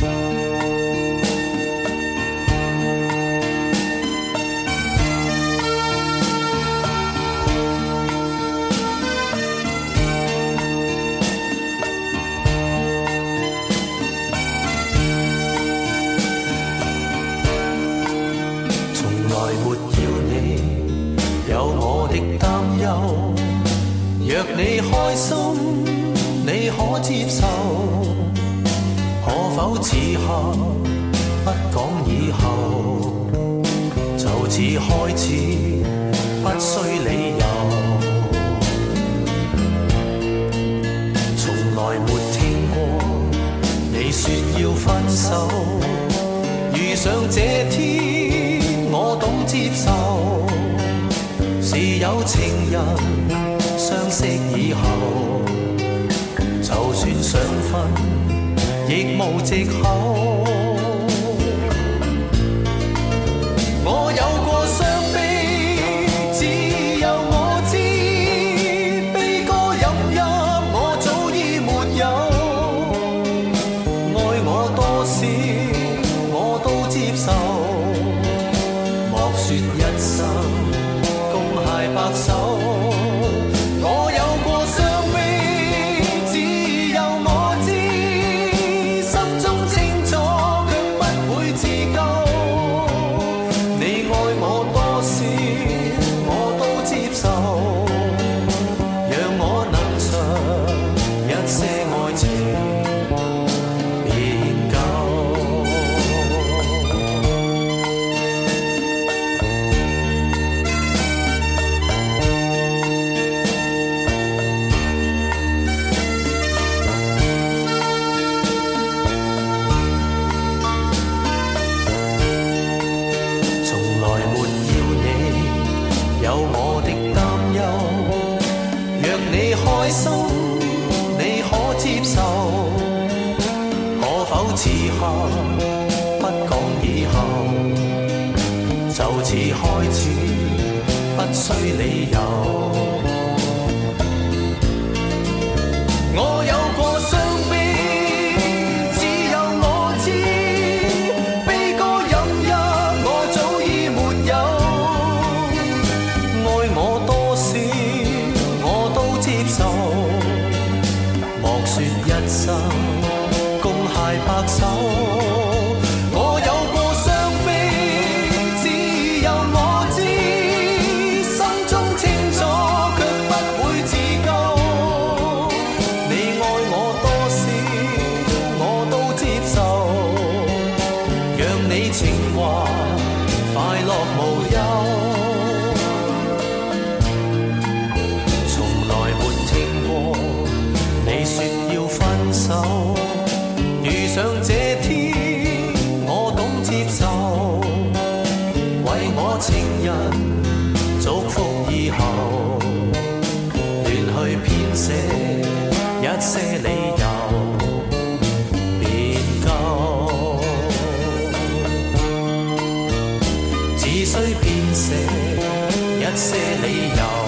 Bye. 些理由。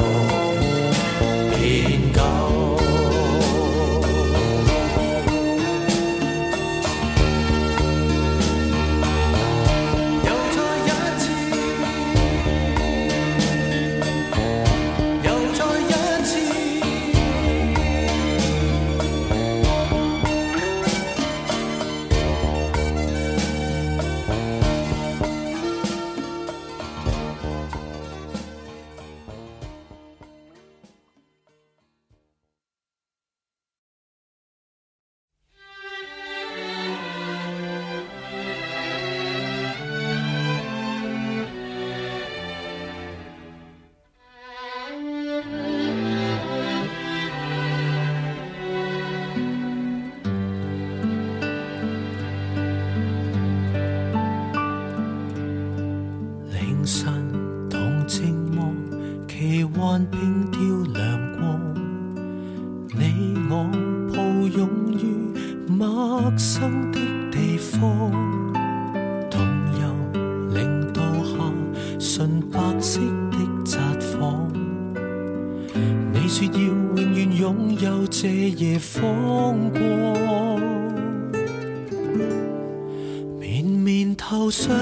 纯白色的毡房，你说要永远拥有这夜风光，绵绵头上。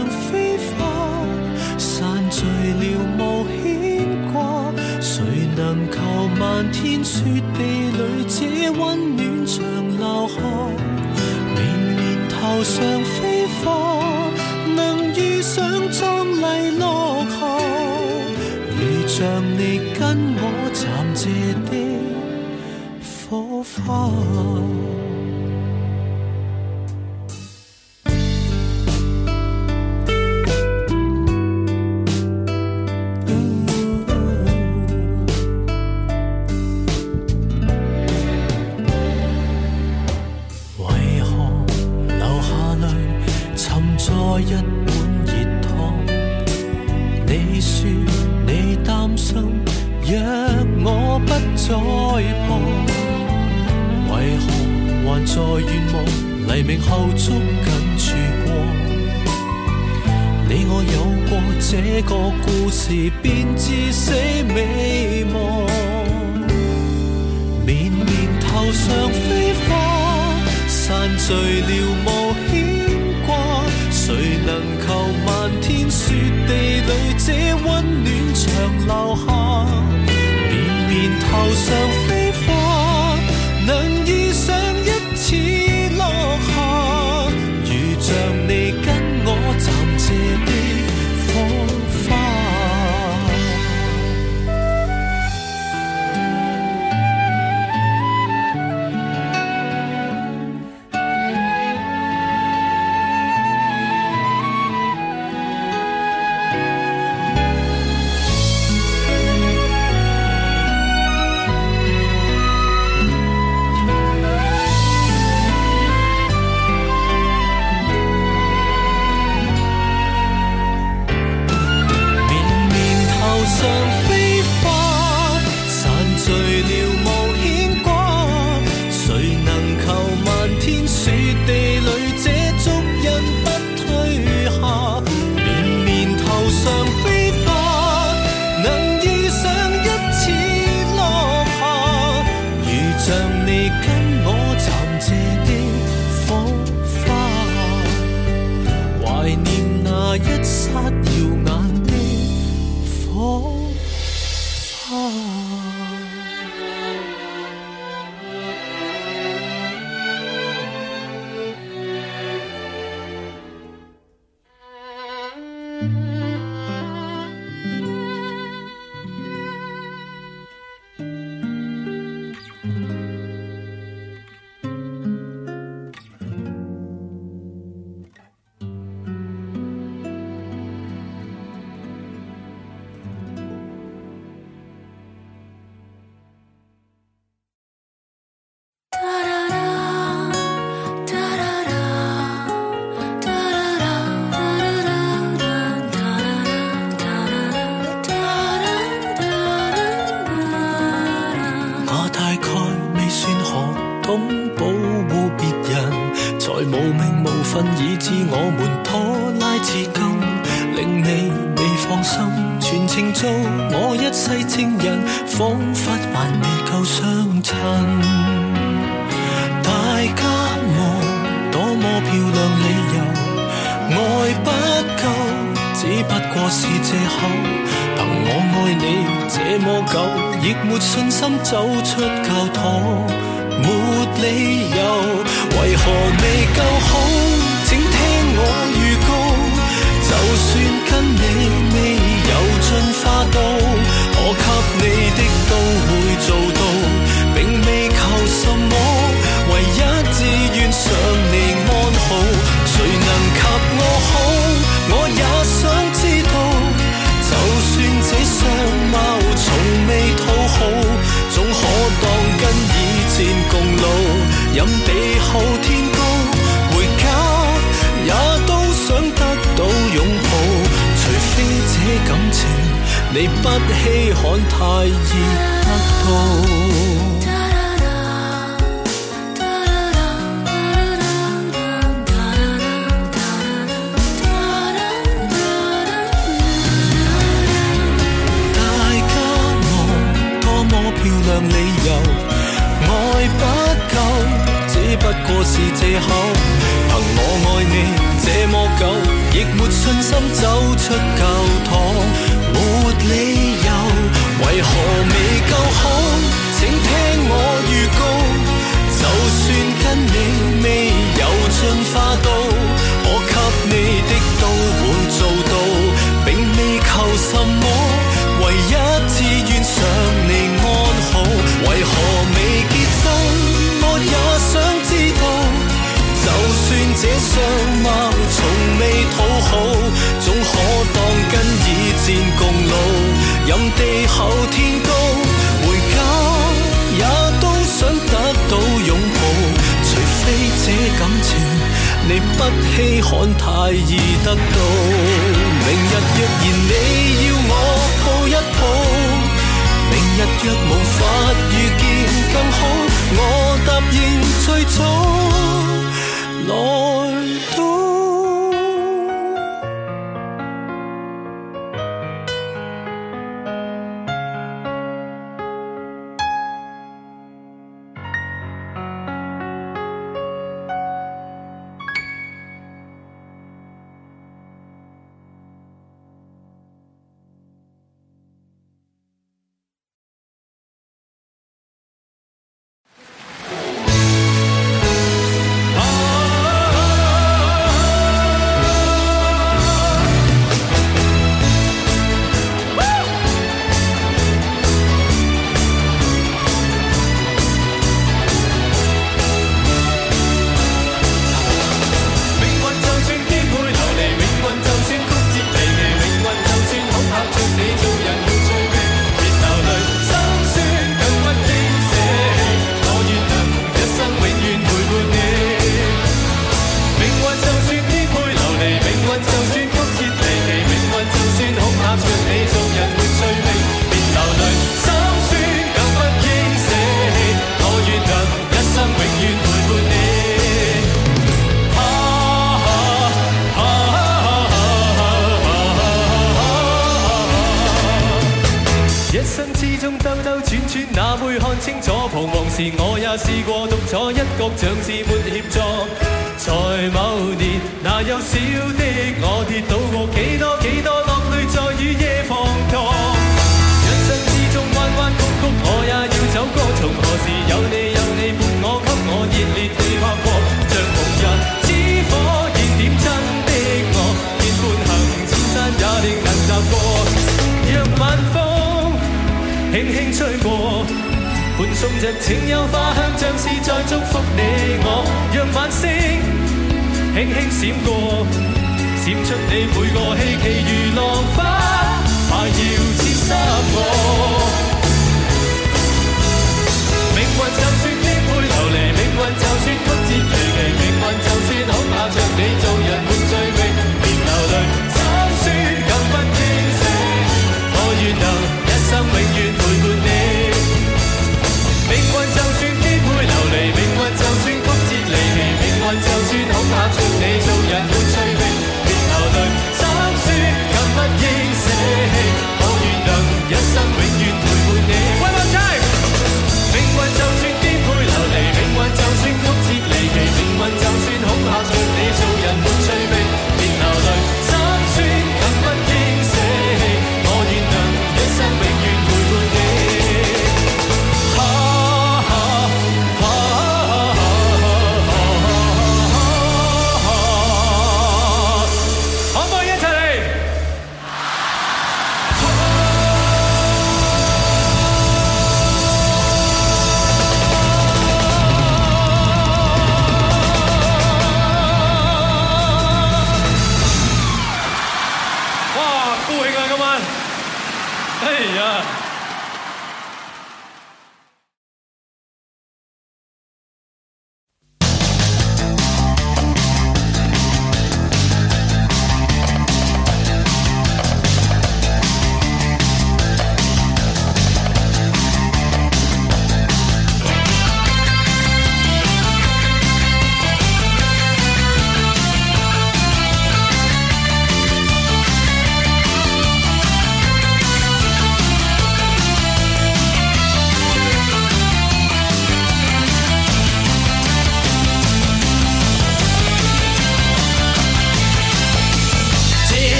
我有过这个故事，便至死未忘。绵绵头上飞花，散聚了无牵挂。谁能求漫天雪地里这温暖长留下？绵绵头上飞花。在无名无份，以致我们拖拉至今，令你未放心，全程做我一世情人，仿佛还未够相衬。大家望多么漂亮理由，爱不够只不过是借口，凭我爱你这么久，亦没信心走出教堂。理由为何未够好？请听我预告，就算跟你未有进化到，我给你的都会做到，并未求什么，唯一志愿想你安好，谁能及我好？我也想。共路，任地厚天高，回家也都想得到拥抱。除非这感情你不稀罕，太易得到。更好，我答应最早。六場是。着清幽花香，像是在祝福你我。让晚星轻轻闪过，闪出你每个希冀如浪花，快要沾湿我。命运就算颠沛流离，命运就算曲折离奇，命运就算恐怕着你做。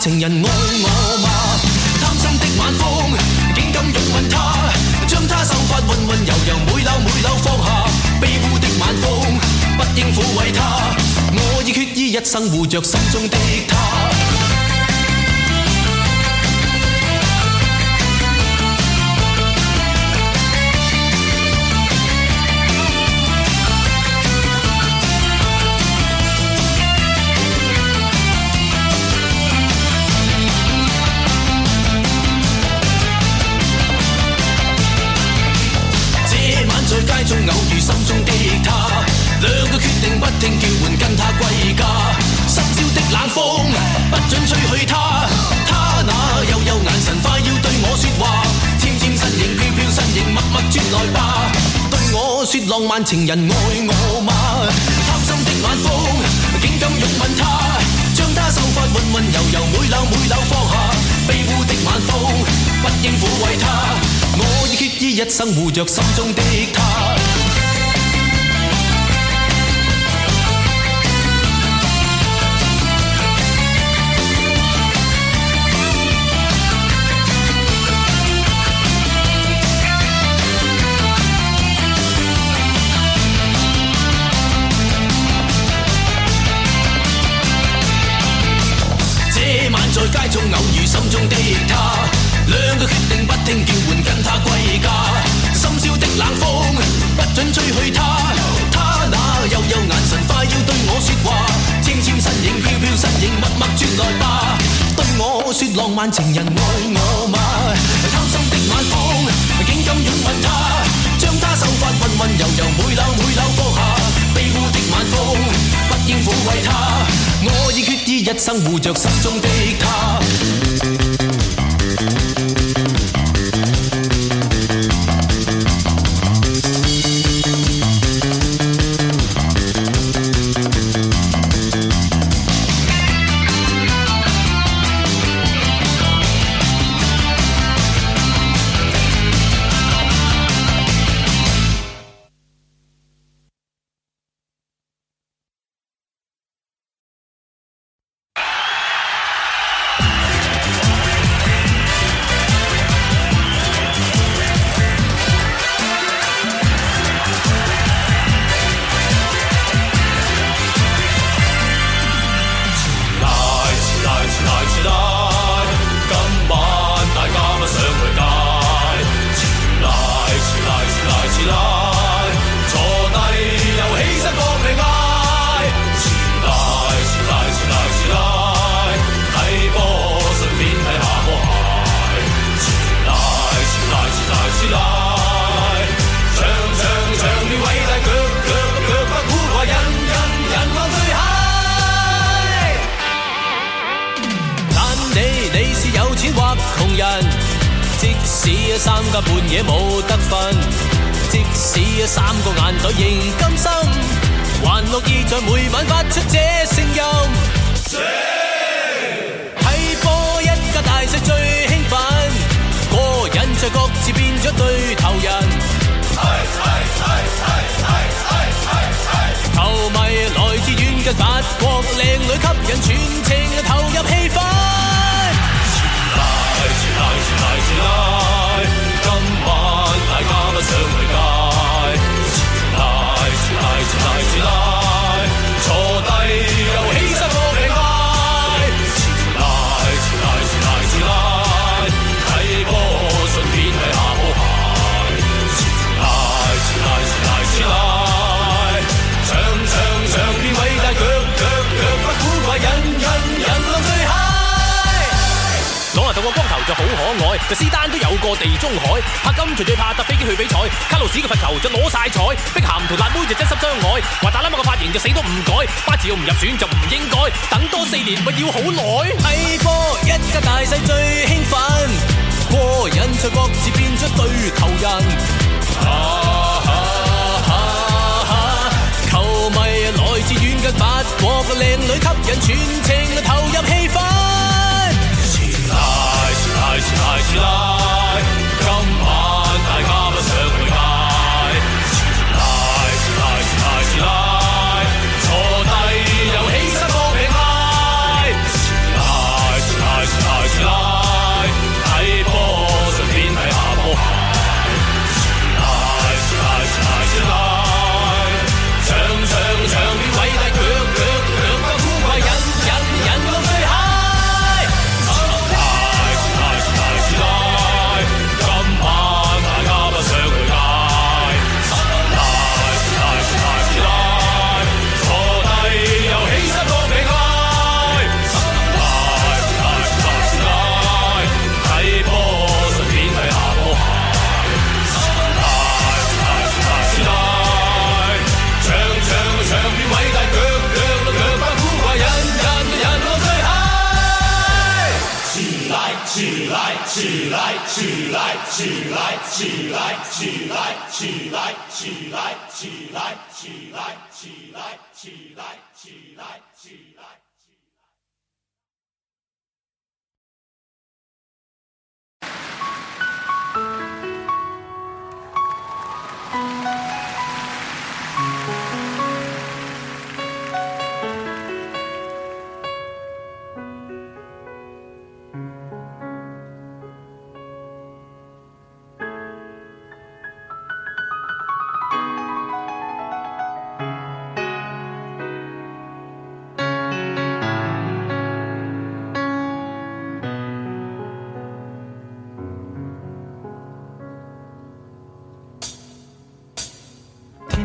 情人爱我吗？贪心的晚风，竟敢拥吻她，将她秀发温温柔柔，每缕每缕放下。卑污的晚风，不应抚慰她，我已决意一生护着心中的。旧情人爱我吗？贪心的晚风，竟敢拥吻她，将她秀发温温柔柔每缕每缕放下。卑污的晚风，不应抚慰她。我已决意一生护着心中的她。决定不听叫唤，跟他归家。深宵的冷风不准吹去他，他那幽幽眼神快要对我说话。纤纤身影飘飘身影，默默转来吧，对我说浪漫情人爱我吗？贪心的晚风竟敢拥吻他，将他秀发温温柔柔每缕每缕放下。卑污的晚风不应抚慰他，我已决意一生护着心中的他。只使三更半夜冇得瞓，即使三个眼袋仍甘心，还乐意在每晚发出这声音。睇波一家大细最兴奋，个人在各自变咗对头人。球迷来自远近八国，靓女吸引全程投入气氛。来，今晚大家不想回家，起来，起来，起来，起来。好可爱，就斯丹都有过地中海，帕金随最怕搭飞机去比赛，卡路士嘅罚球就攞晒彩，碧咸同辣妹就真心相爱，打达拉个发型就死都唔改，巴治唔入选就唔应该，等多四年咪要好耐。睇波一家大细最兴奋，过瘾在各自变出对头人，啊球迷来自远近，法国嘅靓女吸引全程投入气氛。起来，起来！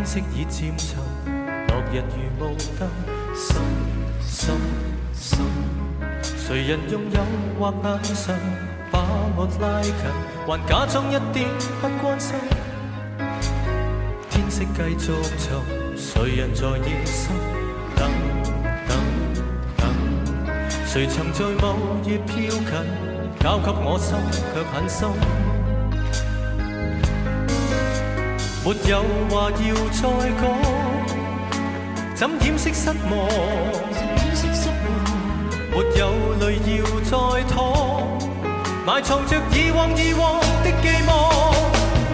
天色已渐沉，落日如雾灯，心心心，谁人用诱惑眼神把我拉近，还假装一点不关心。天色继续沉，谁人在夜深等等等，谁曾在某夜飘近，交给我心却狠心。没有话要再讲，怎掩饰失望？没有泪要再淌，埋藏着以往以往的寄望。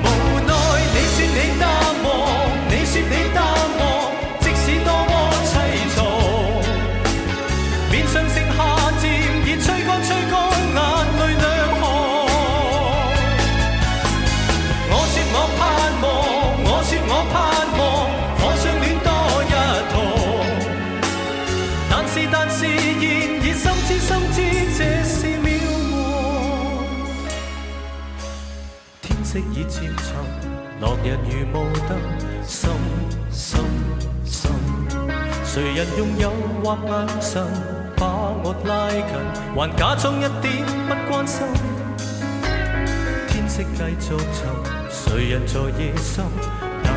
无奈你说你淡忘，你说你淡忘。色已渐沉，落日如雾灯，深深深，谁人用诱惑眼神把我拉近，还假装一点不关心。天色继续沉，谁人在夜深等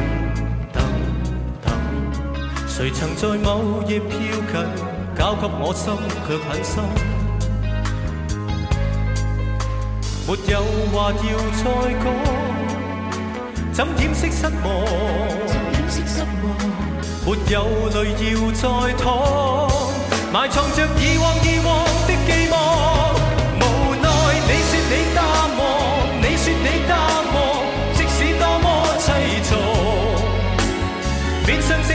等等，谁曾在某夜飘近，交给我心却狠心。没有话要再讲，怎掩饰失望？没有泪要再淌，埋藏着以往以往的寄望。无奈你说你淡忘，你说你淡忘，即使多么凄怆，面上。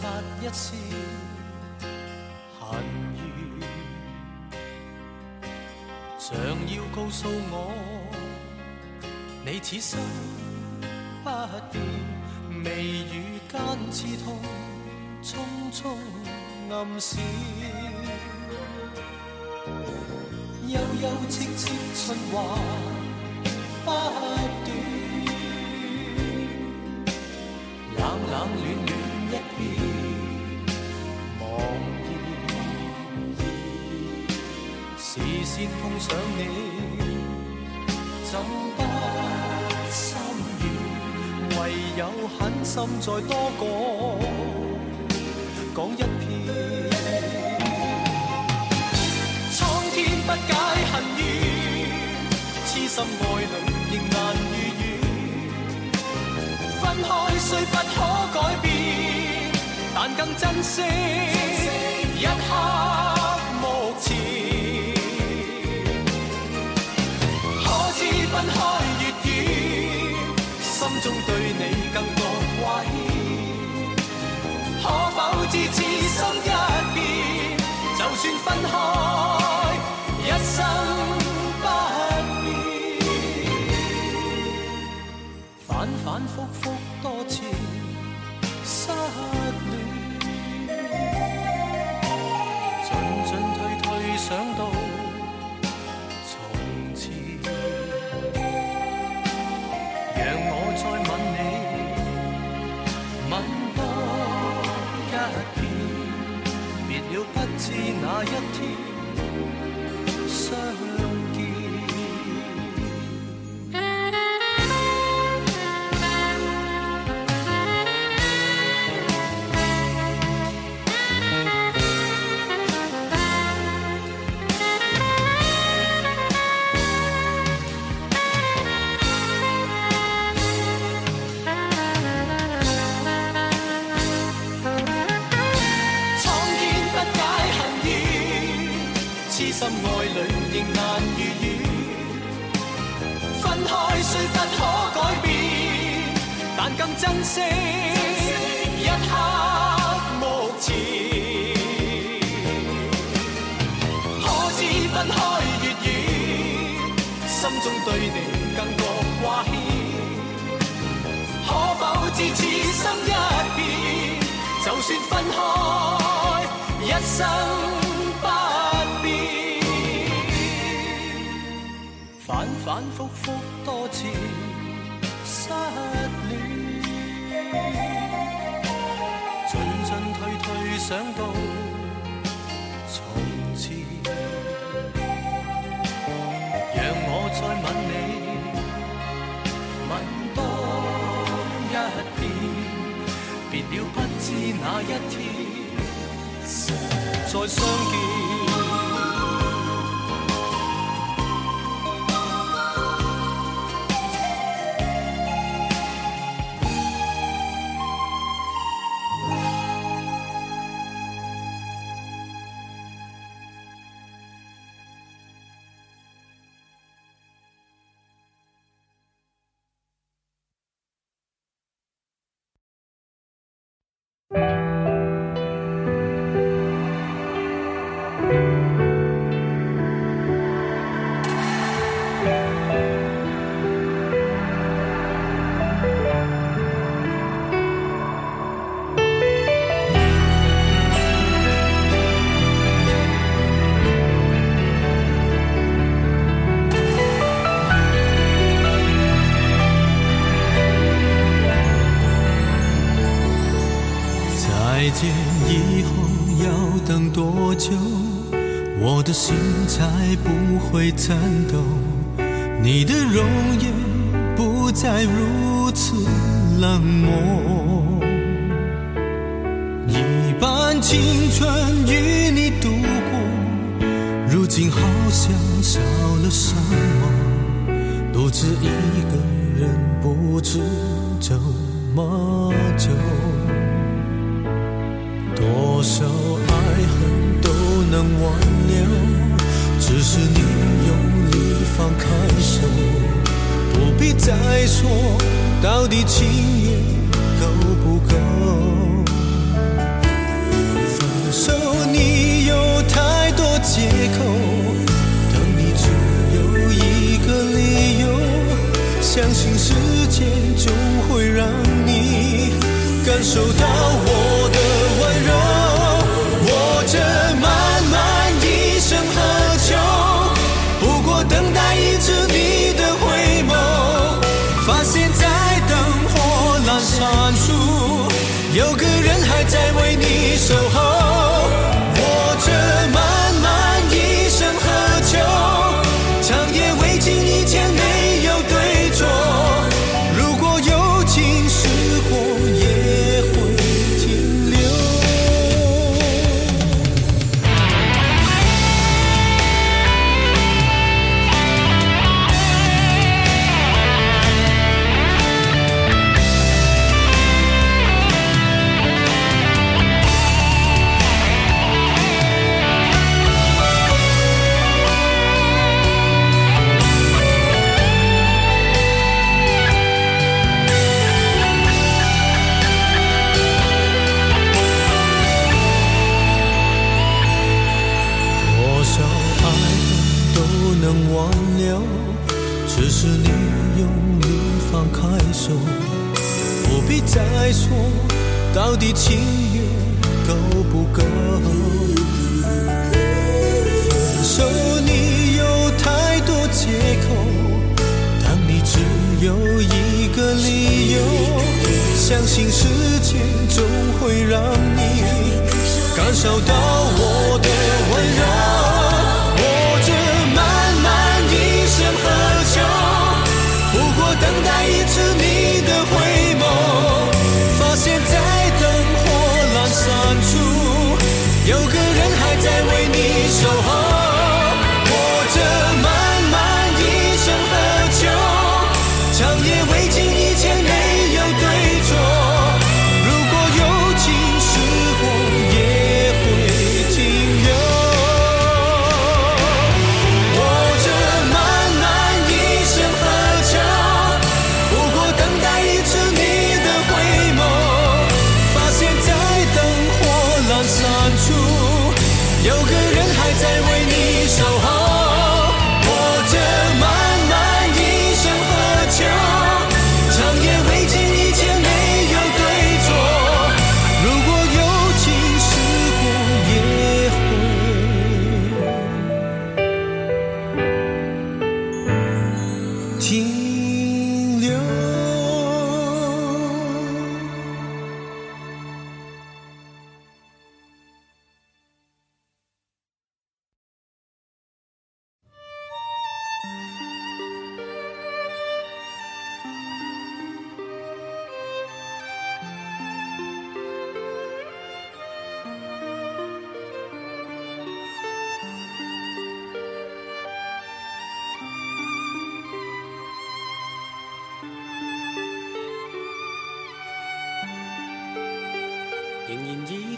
发一丝恨怨，像要告诉我，你此生不变。眉宇间刺痛，匆匆暗闪，幽幽戚戚春环不断，冷冷暖暖。望见，视线碰上你，怎不心软？唯有狠心再多讲，讲一遍。苍天不解恨怨，痴心爱侣亦难如愿。分开虽不。但更珍惜一刻目前，可知分开越远，心中对你更多挂牵。可否知痴心一片，就算分开。一天。别了，不知哪一天再相见。如此冷漠，一半青春与你度过，如今好像少了什么，独自一个人不知怎么走。多少爱恨都能挽留，只是你用力放开手，不必再说。到底情缘够不够？分手你有太多借口，等你只有一个理由，相信时间就会让你感受到我的温柔。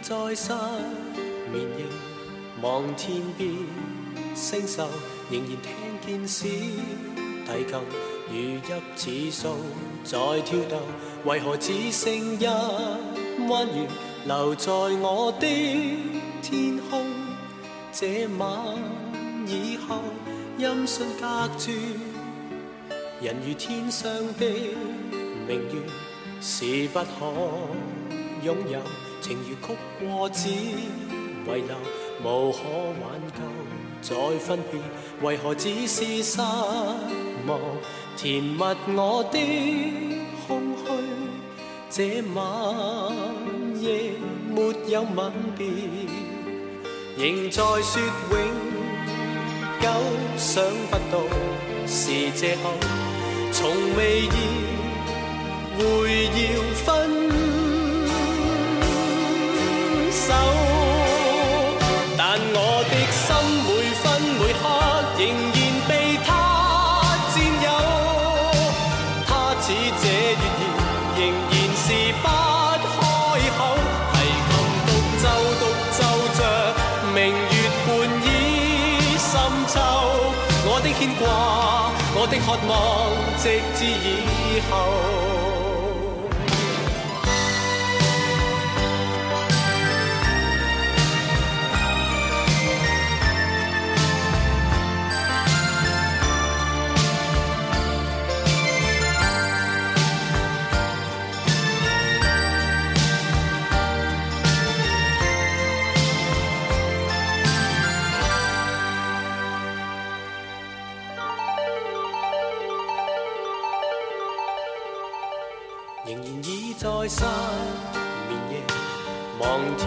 在失眠夜，望天边星宿，仍然听见小提琴如泣似诉在跳动。为何只剩一弯月留在我的天空？这晚以后，音讯隔绝，人如天上的明月，是不可拥有。情如曲过只遗留，无可挽救再分别。为何只是失望，填密我的空虚？这晚夜没有吻别，仍在说永久，想不到是借口，从未意会要分。手，但我的心每分每刻仍然被他占有。他似这月言，仍然是不开口。提琴独奏独奏着，明月半倚深秋。我的牵挂，我的渴望，直至以后。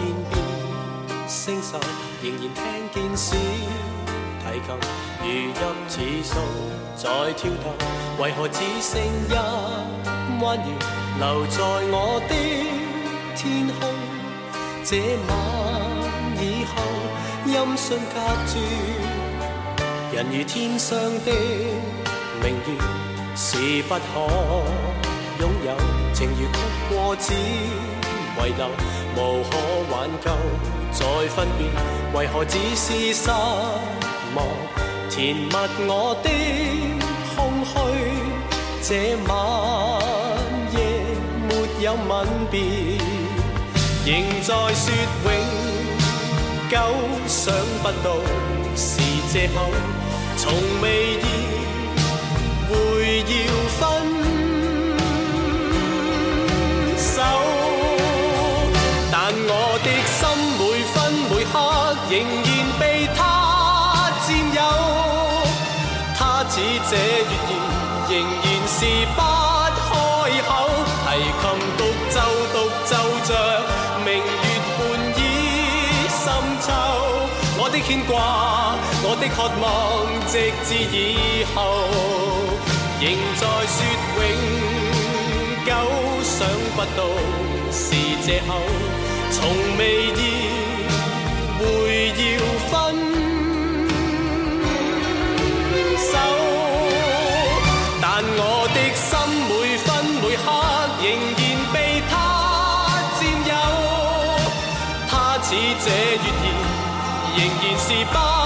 天边星宿，仍然听见小提琴如泣似诉在跳动，为何只剩一弯月留在我的天空？这晚以后，音讯隔绝，人如天上的明月是不可拥有，情如曲过只遗留。无可挽救，再分别，为何只是失望？填密我的空虚，这晚夜没有吻别，仍在说永久，想不到是借口，从未意会要分手。牵挂，我的渴望，直至以后，仍在说永久。想不到是借口，从未意会。的包。